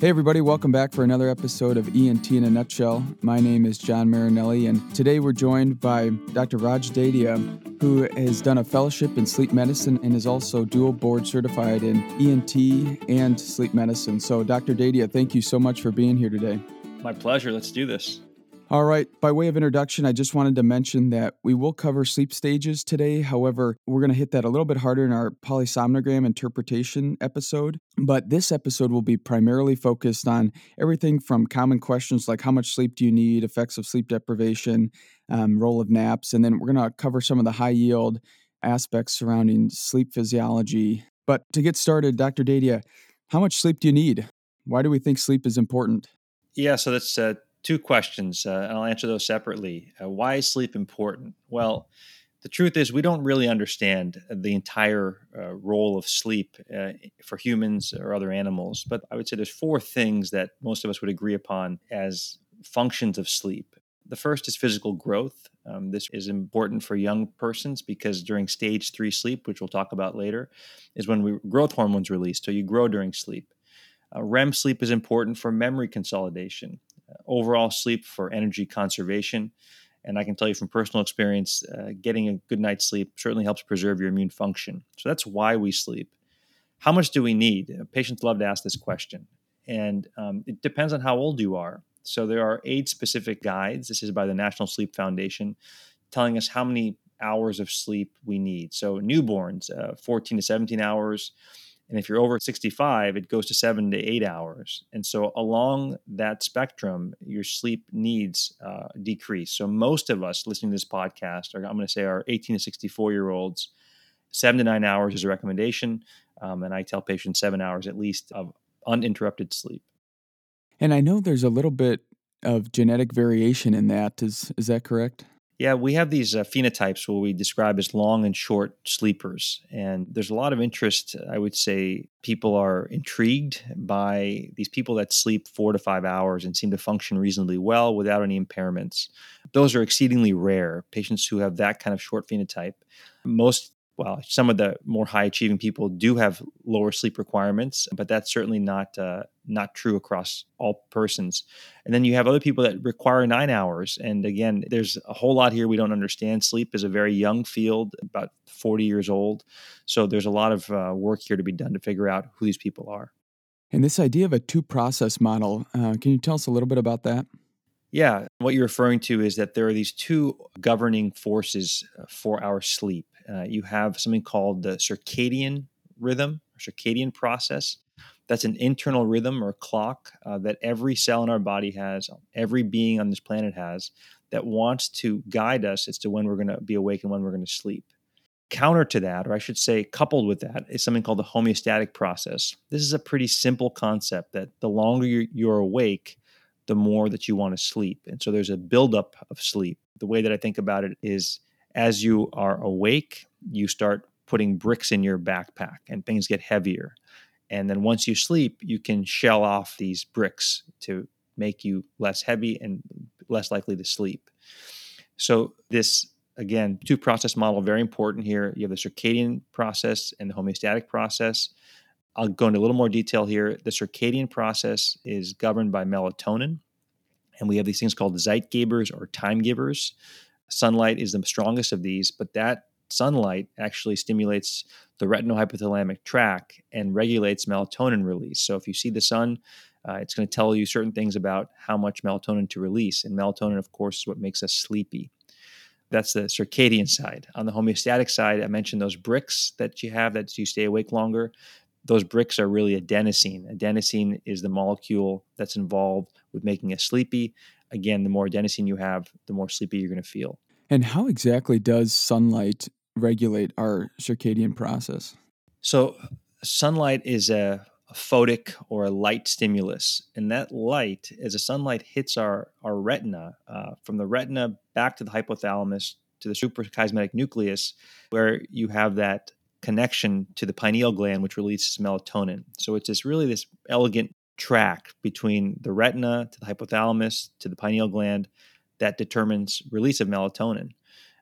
Hey, everybody, welcome back for another episode of ENT in a Nutshell. My name is John Marinelli, and today we're joined by Dr. Raj Dedhia, who has done a fellowship in sleep medicine and is also dual board certified in ENT and sleep medicine. So, Dr. Dedhia, thank you so much for being here today. My pleasure. Let's do this. All right. By way of introduction, I just wanted to mention that we will cover sleep stages today. However, we're going to hit that a little bit harder in our polysomnogram interpretation episode. But this episode will be primarily focused on everything from common questions like how much sleep do you need, effects of sleep deprivation, um, role of naps, and then we're going to cover some of the high yield aspects surrounding sleep physiology. But to get started, Dr. Dedhia, how much sleep do you need? Why do we think sleep is important? Yeah, so that's uh, two questions. Uh, I'll answer those separately. Uh, why is sleep important? Well, the truth is, we don't really understand the entire uh, role of sleep uh, for humans or other animals. But I would say there's four things that most of us would agree upon as functions of sleep. The first is physical growth. Um, this is important for young persons because during stage three sleep, which we'll talk about later, is when we, growth hormones released. So you grow during sleep. Uh, REM sleep is important for memory consolidation overall sleep for energy conservation. And I can tell you from personal experience, uh, getting a good night's sleep certainly helps preserve your immune function. So that's why we sleep. How much do we need? Uh, patients love to ask this question. And um, it depends on how old you are. So there are age specific guides. This is by the National Sleep Foundation telling us how many hours of sleep we need. So newborns, uh, 14 to 17 hours and if you're over 65, it goes to seven to eight hours. And so along that spectrum, your sleep needs uh, decrease. So most of us listening to this podcast are, I'm going to say, are 18 to 64 year olds. Seven to nine hours is a recommendation. Um, and I tell patients seven hours at least of uninterrupted sleep. And I know there's a little bit of genetic variation in that. Is is that correct? Yeah, we have these uh, phenotypes where we describe as long and short sleepers. And there's a lot of interest. I would say people are intrigued by these people that sleep four to five hours and seem to function reasonably well without any impairments. Those are exceedingly rare. Patients who have that kind of short phenotype. Most well, some of the more high achieving people do have lower sleep requirements, but that's certainly not uh, not true across all persons. And then you have other people that require nine hours. And again, there's a whole lot here we don't understand. Sleep is a very young field, about 40 years old. So there's a lot of uh, work here to be done to figure out who these people are. And this idea of a two process model, uh, can you tell us a little bit about that? Yeah, what you're referring to is that there are these two governing forces uh, for our sleep. Uh, you have something called the circadian rhythm or circadian process. That's an internal rhythm or clock uh, that every cell in our body has, every being on this planet has, that wants to guide us as to when we're going to be awake and when we're going to sleep. Counter to that, or I should say, coupled with that, is something called the homeostatic process. This is a pretty simple concept that the longer you're, you're awake, the more that you want to sleep. And so there's a buildup of sleep. The way that I think about it is as you are awake, you start putting bricks in your backpack and things get heavier. And then once you sleep, you can shell off these bricks to make you less heavy and less likely to sleep. So, this again, two process model, very important here. You have the circadian process and the homeostatic process. I'll go into a little more detail here. The circadian process is governed by melatonin, and we have these things called zeitgebers or time givers. Sunlight is the strongest of these, but that sunlight actually stimulates the retinohypothalamic tract and regulates melatonin release. So if you see the sun, uh, it's going to tell you certain things about how much melatonin to release. And melatonin, of course, is what makes us sleepy. That's the circadian side. On the homeostatic side, I mentioned those bricks that you have that you stay awake longer those bricks are really adenosine. Adenosine is the molecule that's involved with making us sleepy. Again, the more adenosine you have, the more sleepy you're going to feel. And how exactly does sunlight regulate our circadian process? So, sunlight is a, a photic or a light stimulus. And that light, as the sunlight hits our, our retina, uh, from the retina back to the hypothalamus to the suprachiasmatic nucleus, where you have that connection to the pineal gland, which releases melatonin. So it's this really this elegant track between the retina to the hypothalamus to the pineal gland that determines release of melatonin.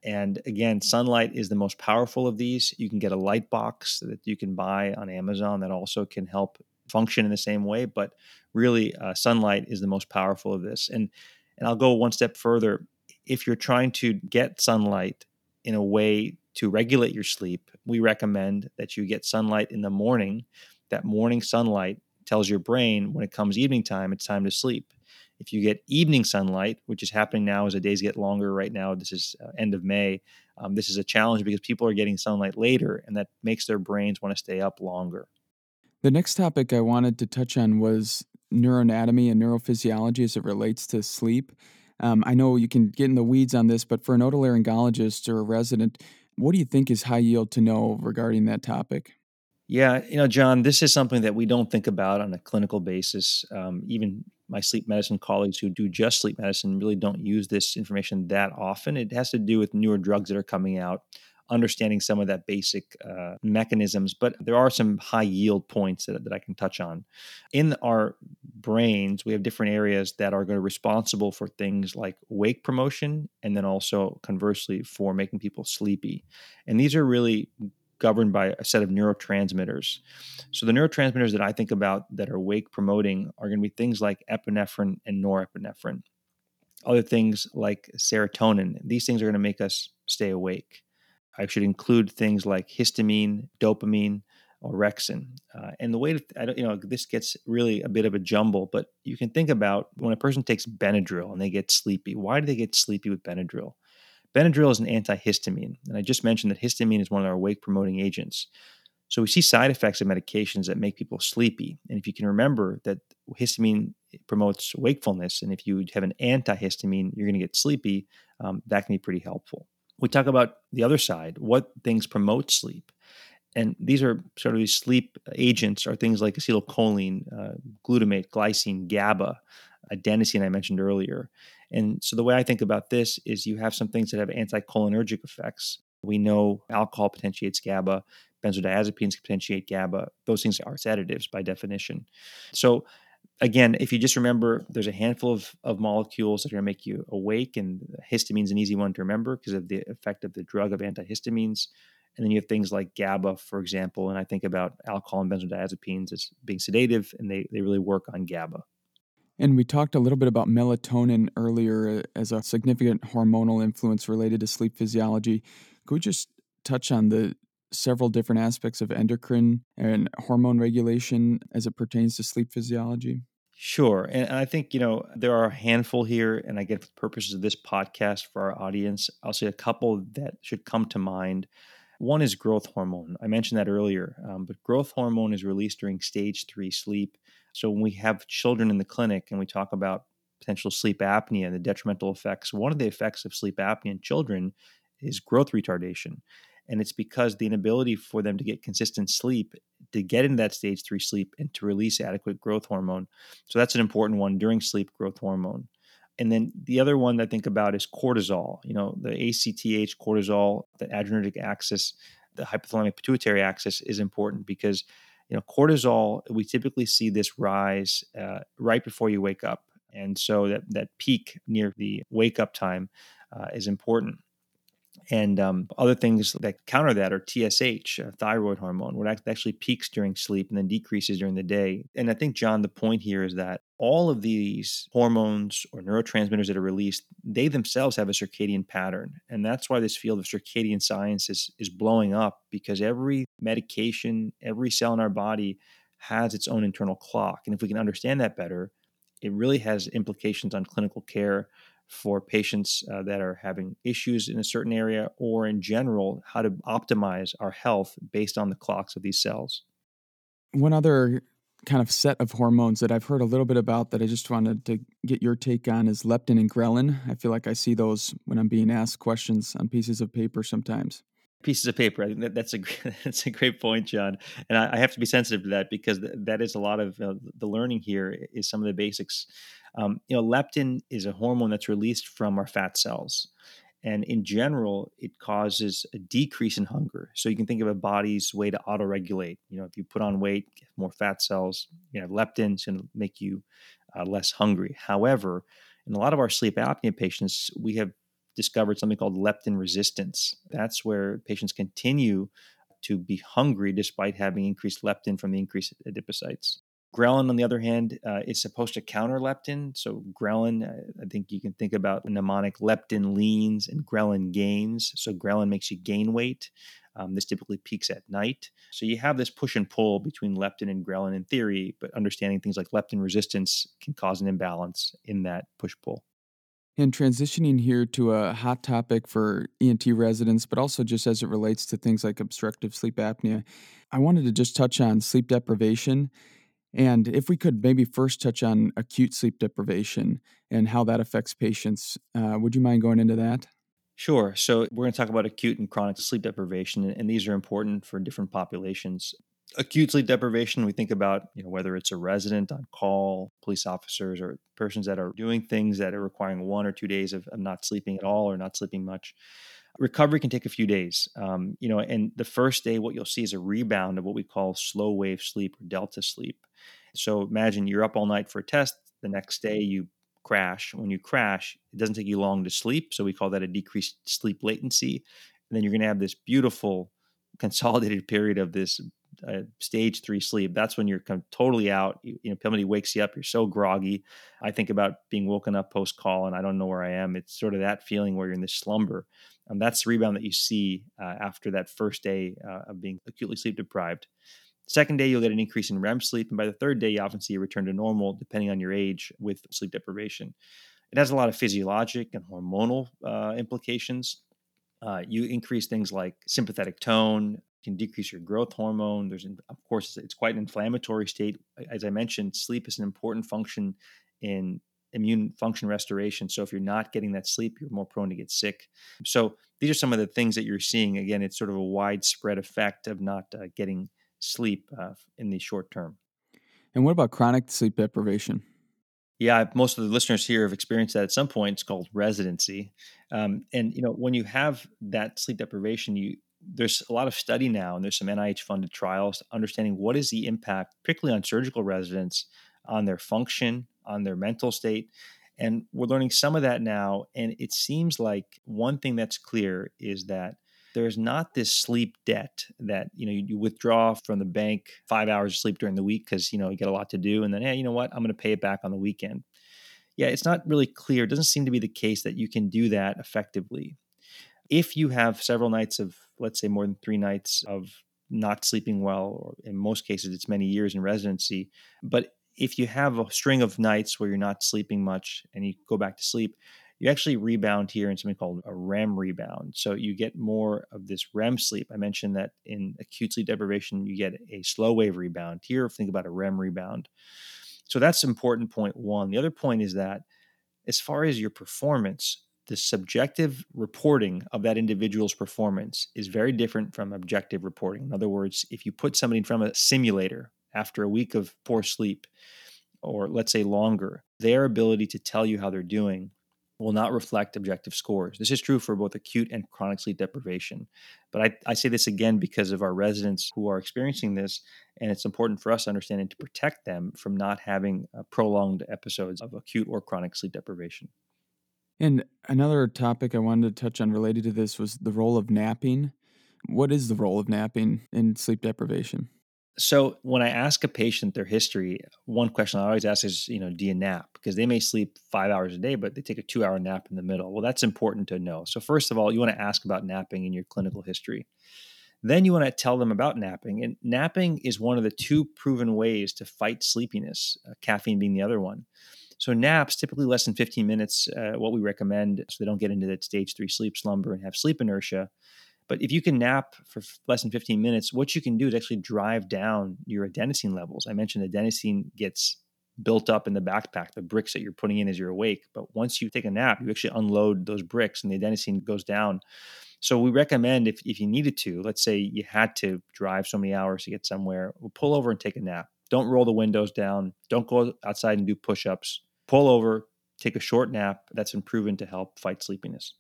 And again, sunlight is the most powerful of these. You can get a light box that you can buy on Amazon that also can help function in the same way, but really uh, sunlight is the most powerful of this. And and I'll go one step further. If you're trying to get sunlight in a way to regulate your sleep, we recommend that you get sunlight in the morning. That morning sunlight tells your brain when it comes evening time, it's time to sleep. If you get evening sunlight, which is happening now as the days get longer right now, this is uh, end of May, um, this is a challenge because people are getting sunlight later and that makes their brains want to stay up longer. The next topic I wanted to touch on was neuroanatomy and neurophysiology as it relates to sleep. Um, I know you can get in the weeds on this, but for an otolaryngologist or a resident, what do you think is high yield to know regarding that topic? Yeah, you know, John, this is something that we don't think about on a clinical basis. Um, even my sleep medicine colleagues who do just sleep medicine really don't use this information that often. It has to do with newer drugs that are coming out, understanding some of that basic uh, mechanisms. But there are some high yield points that, that I can touch on. In our brains, we have different areas that are going to be responsible for things like wake promotion, and then also conversely for making people sleepy. And these are really governed by a set of neurotransmitters. So the neurotransmitters that I think about that are wake promoting are going to be things like epinephrine and norepinephrine. Other things like serotonin. These things are going to make us stay awake. I should include things like histamine, dopamine, orexin. Uh, and the way to, I don't, you know, this gets really a bit of a jumble, but you can think about when a person takes Benadryl and they get sleepy. Why do they get sleepy with Benadryl? Benadryl is an antihistamine, and I just mentioned that histamine is one of our wake promoting agents. So we see side effects of medications that make people sleepy. And if you can remember that histamine promotes wakefulness, and if you have an antihistamine, you're going to get sleepy, um, that can be pretty helpful. We talk about the other side, what things promote sleep. And these are sort of these sleep agents are things like acetylcholine, uh, glutamate, glycine, GABA, adenosine I mentioned earlier. And so the way I think about this is you have some things that have anticholinergic effects. We know alcohol potentiates GABA, benzodiazepines potentiate GABA. Those things are sedatives by definition. So again, if you just remember, there's a handful of, of molecules that are going to make you awake, and histamine's an easy one to remember because of the effect of the drug of antihistamines. And then you have things like GABA, for example, and I think about alcohol and benzodiazepines as being sedative, and they, they really work on GABA. And we talked a little bit about melatonin earlier uh, as a significant hormonal influence related to sleep physiology. Could we just touch on the several different aspects of endocrine and hormone regulation as it pertains to sleep physiology? Sure. And I think, you know, there are a handful here, and I get for the purposes of this podcast for our audience, I'll say a couple that should come to mind. One is growth hormone. I mentioned that earlier, um, but growth hormone is released during stage three sleep. So when we have children in the clinic and we talk about potential sleep apnea and the detrimental effects, one of the effects of sleep apnea in children is growth retardation. And it's because the inability for them to get consistent sleep, to get into that stage three sleep and to release adequate growth hormone. So that's an important one during sleep growth hormone. And then the other one that I think about is cortisol. You know, the ACTH cortisol, the adrenergic axis, the hypothalamic pituitary axis is important because you know, cortisol, we typically see this rise uh, right before you wake up. And so that, that peak near the wake up time uh, is important. And um, other things that counter that are TSH, thyroid hormone, what actually peaks during sleep and then decreases during the day. And I think, John, the point here is that all of these hormones or neurotransmitters that are released, they themselves have a circadian pattern. And that's why this field of circadian science is, is blowing up because every medication, every cell in our body has its own internal clock. And if we can understand that better, it really has implications on clinical care for patients uh, that are having issues in a certain area or in general how to optimize our health based on the clocks of these cells one other kind of set of hormones that I've heard a little bit about that I just wanted to get your take on is leptin and ghrelin. I feel like I see those when I'm being asked questions on pieces of paper sometimes. Pieces of paper. I think that, that's a that's a great point, John. And I, I, have to be sensitive to that because that is a lot of uh, the learning here is some of the basics um, you know, leptin is a hormone that's released from our fat cells. And in general, it causes a decrease in hunger. So you can think of a body's way to auto-regulate. You know, if you put on weight, more fat cells, you have leptin to make you uh, less hungry. However, in a lot of our sleep apnea patients, we have discovered something called leptin resistance. That's where patients continue to be hungry despite having increased leptin from the increased adipocytes. Ghrelin, on the other hand, uh, is supposed to counter leptin. So, ghrelin, uh, I think you can think about mnemonic leptin leans and ghrelin gains. So, ghrelin makes you gain weight. Um, this typically peaks at night. So, you have this push and pull between leptin and ghrelin in theory, but understanding things like leptin resistance can cause an imbalance in that push pull. And transitioning here to a hot topic for ENT residents, but also just as it relates to things like obstructive sleep apnea, I wanted to just touch on sleep deprivation. And if we could maybe first touch on acute sleep deprivation and how that affects patients, uh, would you mind going into that? Sure. So, we're going to talk about acute and chronic sleep deprivation, and these are important for different populations acute sleep deprivation. We think about you know whether it's a resident on call police officers or persons that are doing things that are requiring one or two days of, of not sleeping at all or not sleeping much. Recovery can take a few days. Um, you know and the first day what you'll see is a rebound of what we call slow wave sleep or delta sleep. So imagine you're up all night for a test. The next day you crash. When you crash it doesn't take you long to sleep. So we call that a decreased sleep latency. And then you're going to have this beautiful consolidated period of this uh, stage three sleep, that's when you're kind totally out. You, you know, somebody wakes you up, you're so groggy. I think about being woken up post call and I don't know where I am. It's sort of that feeling where you're in this slumber. And that's the rebound that you see uh, after that first day uh, of being acutely sleep deprived. Second day, you'll get an increase in REM sleep. And by the third day, you often see a return to normal, depending on your age with sleep deprivation. It has a lot of physiologic and hormonal uh, implications. Uh, you increase things like sympathetic tone, can decrease your growth hormone. There's, of course, it's quite an inflammatory state. As I mentioned, sleep is an important function in immune function restoration. So if you're not getting that sleep, you're more prone to get sick. So these are some of the things that you're seeing. Again, it's sort of a widespread effect of not uh, getting sleep uh, in the short term. And what about chronic sleep deprivation? Yeah, most of the listeners here have experienced that at some point. It's called residency, um, and you know when you have that sleep deprivation, you there's a lot of study now, and there's some NIH funded trials understanding what is the impact, particularly on surgical residents, on their function, on their mental state. And we're learning some of that now. And it seems like one thing that's clear is that there's not this sleep debt that you know you, you withdraw from the bank five hours of sleep during the week because you know you get a lot to do and then hey you know what i'm going to pay it back on the weekend yeah it's not really clear it doesn't seem to be the case that you can do that effectively if you have several nights of, let's say, more than three nights of not sleeping well, or in most cases, it's many years in residency, but if you have a string of nights where you're not sleeping much and you go back to sleep, you actually rebound here in something called a REM rebound. So you get more of this REM sleep. I mentioned that in acute sleep deprivation, you get a slow wave rebound. Here, think about a REM rebound. So that's important point one. The other point is that as far as your performance, the subjective reporting of that individual's performance is very different from objective reporting. In other words, if you put somebody from a simulator after a week of poor sleep, or let's say longer, their ability to tell you how they're doing will not reflect objective scores. This is true for both acute and chronic sleep deprivation. But I, I, say this again because of our residents who are experiencing this, and it's important for us to understand and to protect them from not having uh, prolonged episodes of acute or chronic sleep deprivation. And another topic I wanted to touch on related to this was the role of napping. What is the role of napping in sleep deprivation? So when I ask a patient their history, one question I always ask is, you know, do you nap? Because they may sleep five hours a day, but they take a two hour nap in the middle. Well, that's important to know. So first of all, you want to ask about napping in your clinical history. Then you want to tell them about napping. And napping is one of the two proven ways to fight sleepiness, uh, caffeine being the other one. So naps, typically less than 15 minutes, uh, what we recommend, so they don't get into that stage three sleep slumber and have sleep inertia. But if you can nap for less than 15 minutes, what you can do is actually drive down your adenosine levels. I mentioned adenosine gets built up in the backpack, the bricks that you're putting in as you're awake. But once you take a nap, you actually unload those bricks and the adenosine goes down. So we recommend if, if you needed to, let's say you had to drive so many hours to get somewhere, we'll pull over and take a nap. Don't roll the windows down. Don't go outside and do push ups pull over, take a short nap. That's been proven to help fight sleepiness.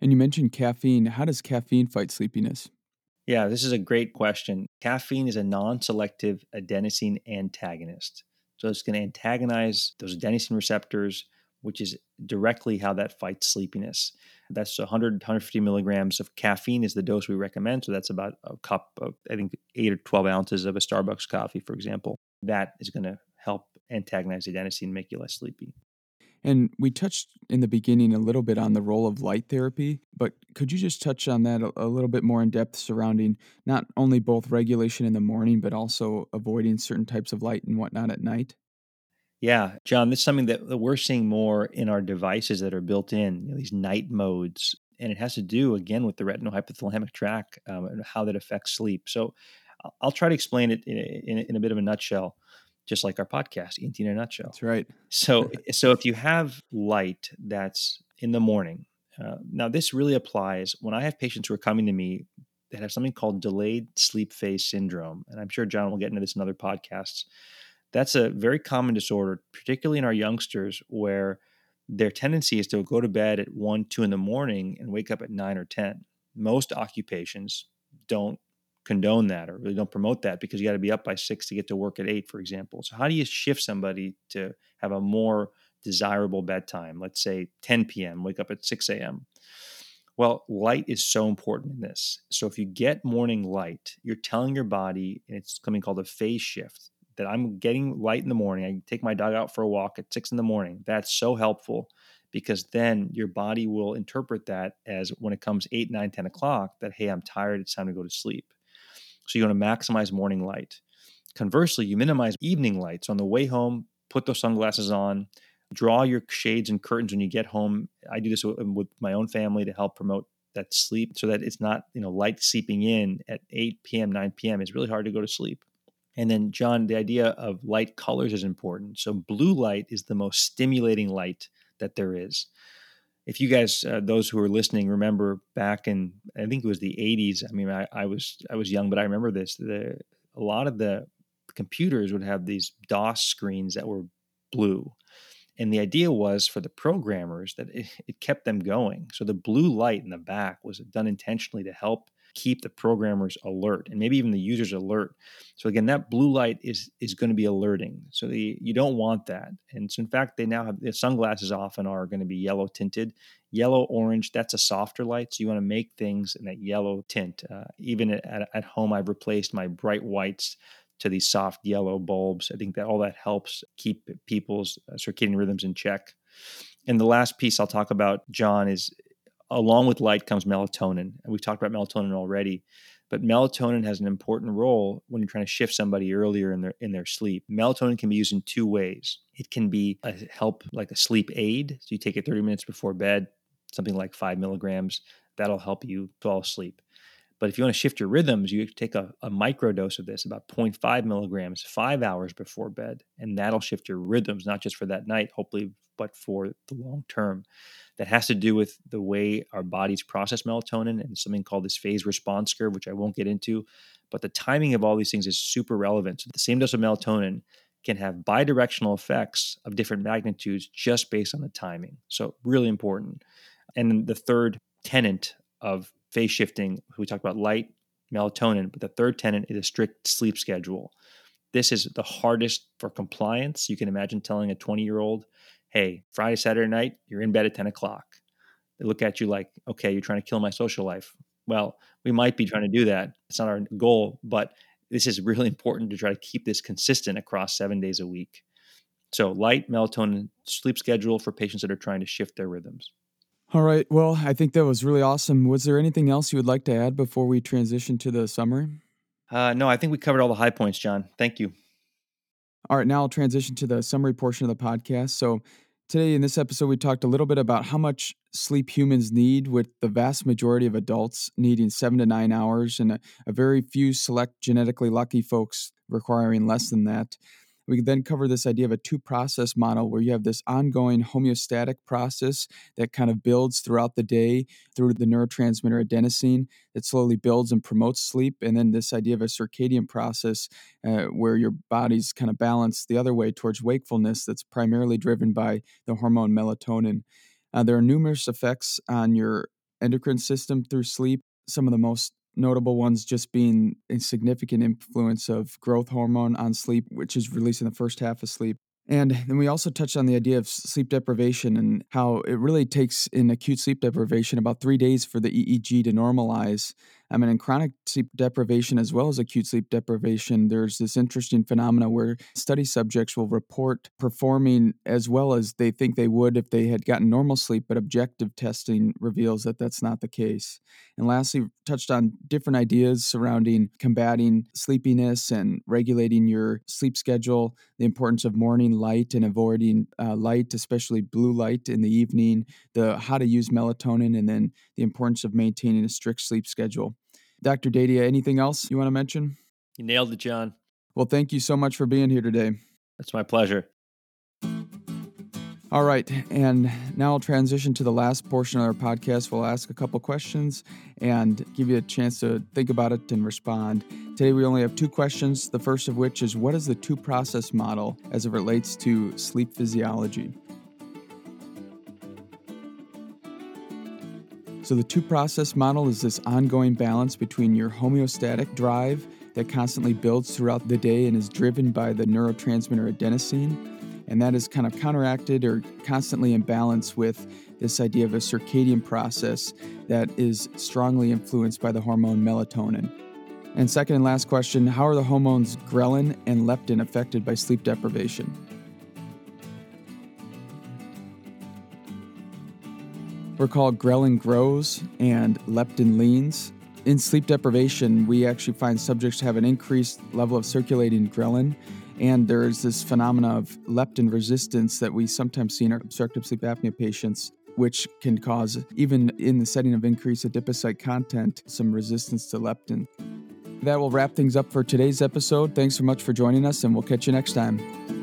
And you mentioned caffeine. How does caffeine fight sleepiness? Yeah, this is a great question. Caffeine is a non selective adenosine antagonist. So it's going to antagonize those adenosine receptors, which is directly how that fights sleepiness. That's 100, 150 milligrams of caffeine is the dose we recommend. So that's about a cup of, I think, eight or 12 ounces of a Starbucks coffee, for example. That is going to help antagonize adenosine and make you less sleepy. And we touched in the beginning a little bit on the role of light therapy, but could you just touch on that a, a, little bit more in depth surrounding not only both regulation in the morning, but also avoiding certain types of light and whatnot at night? Yeah, John, this is something that we're seeing more in our devices that are built in, you know, these night modes. And it has to do, again, with the retinal hypothalamic tract um, and how that affects sleep. So I'll try to explain it in, in, in a bit of a nutshell just like our podcast, ENT in a nutshell. That's right. so, so if you have light that's in the morning, uh, now this really applies when I have patients who are coming to me that have something called delayed sleep phase syndrome, and I'm sure John will get into this in other podcasts. That's a very common disorder, particularly in our youngsters, where their tendency is to go to bed at one, two in the morning and wake up at nine or ten. Most occupations don't condone that or really don't promote that because you got to be up by six to get to work at eight, for example. So, how do you shift somebody to have a more desirable bedtime? Let's say 10 p.m., wake up at 6 a.m. Well, light is so important in this. So, if you get morning light, you're telling your body, and it's something called a phase shift, that I'm getting light in the morning. I take my dog out for a walk at six in the morning. That's so helpful because then your body will interpret that as when it comes 8, 9, 10 o'clock, that, hey, I'm tired, it's time to go to sleep. So you want to maximize morning light. Conversely, you minimize evening light. So on the way home, put those sunglasses on, draw your shades and curtains when you get home. I do this um, with my own family to help promote that sleep so that it's not, you know, light seeping in at 8 p.m., 9 p.m. It's really hard to go to sleep. And then, John, the idea of light colors is important. So, blue light is the most stimulating light that there is if you guys, uh, those who are listening, remember back in I think it was the '80s. I mean, I, I was I was young, but I remember this. The a lot of the computers would have these DOS screens that were blue. And the idea was for the programmers that it, it, kept them going. So the blue light in the back was done intentionally to help keep the programmers alert and maybe even the users alert. So again, that blue light is is going to be alerting. So the you don't want that. And so in fact, they now have the sunglasses often are going to be yellow tinted. Yellow orange, that's a softer light. So you want to make things in that yellow tint. Uh, even at, at home, I've replaced my bright whites to these soft yellow bulbs. I think that all that helps keep people's circadian rhythms in check. And the last piece I'll talk about, John, is along with light comes melatonin. And we've talked about melatonin already. But melatonin has an important role when you're trying to shift somebody earlier in their in their sleep. Melatonin can be used in two ways. It can be a help like a sleep aid. So you take it 30 minutes before bed, something like five milligrams. That'll help you fall asleep. But if you want to shift your rhythms, you take a, a micro dose of this, about 0.5 milligrams, five hours before bed, and that'll shift your rhythms, not just for that night, hopefully, but for the long term. That has to do with the way our bodies process melatonin and something called this phase response curve, which I won't get into. But the timing of all these things is super relevant. So the same dose of melatonin can have bidirectional effects of different magnitudes just based on the timing. So, really important. And the third tenant of phase shifting, we talked about light, melatonin, but the third tenant is a strict sleep schedule. This is the hardest for compliance. You can imagine telling a 20 year old, hey, Friday, Saturday night, you're in bed at 10 o'clock. They look at you like, okay, you're trying to kill my social life. Well, we might be trying to do that. It's not our goal, but this is really important to try to keep this consistent across seven days a week. So, light, melatonin, sleep schedule for patients that are trying to shift their rhythms. All right. Well, I think that was really awesome. Was there anything else you would like to add before we transition to the summary? Uh, no, I think we covered all the high points, John. Thank you. All right. Now I'll transition to the summary portion of the podcast. So, today in this episode, we talked a little bit about how much sleep humans need, with the vast majority of adults needing seven to nine hours, and a, a very few select genetically lucky folks requiring less than that. We then cover this idea of a two process model where you have this ongoing homeostatic process that kind of builds throughout the day through the neurotransmitter adenosine that slowly builds and promotes sleep. And then this idea of a circadian process uh, where your body's kind of balanced the other way towards wakefulness that's primarily driven by the hormone melatonin. Uh, there are numerous effects on your endocrine system through sleep. Some of the most notable ones just being a significant influence of growth hormone on sleep, which is released in the first half of sleep. And then we also touched on the idea of sleep deprivation and how it really takes in acute sleep deprivation about three days for the EEG to normalize. I mean, in chronic sleep deprivation as well as acute sleep deprivation, there's this interesting phenomena where study subjects will report performing as well as they think they would if they had gotten normal sleep, but objective testing reveals that that's not the case. And lastly, touched on different ideas surrounding combating sleepiness and regulating your sleep schedule, the importance of morning light and avoiding uh, light, especially blue light in the evening, the how to use melatonin, and then the importance of maintaining a strict sleep schedule. Dr. Dedhia, anything else you want to mention? You nailed it, John. Well, thank you so much for being here today. It's my pleasure. All right, and now I'll transition to the last portion of our podcast. We'll ask a couple questions and give you a chance to think about it and respond. Today, we only have two questions. The first of which is What is the two process model as it relates to sleep physiology? So, the two process model is this ongoing balance between your homeostatic drive that constantly builds throughout the day and is driven by the neurotransmitter adenosine. And that is kind of counteracted or constantly in balance with this idea of a circadian process that is strongly influenced by the hormone melatonin. And second and last question How are the hormones ghrelin and leptin affected by sleep deprivation? Called ghrelin grows and leptin leans. In sleep deprivation, we actually find subjects have an increased level of circulating ghrelin, and there's this phenomena of leptin resistance that we sometimes see in our obstructive sleep apnea patients, which can cause, even in the setting of increased adipocyte content, some resistance to leptin. That will wrap things up for today's episode. Thanks so much for joining us, and we'll catch you next time.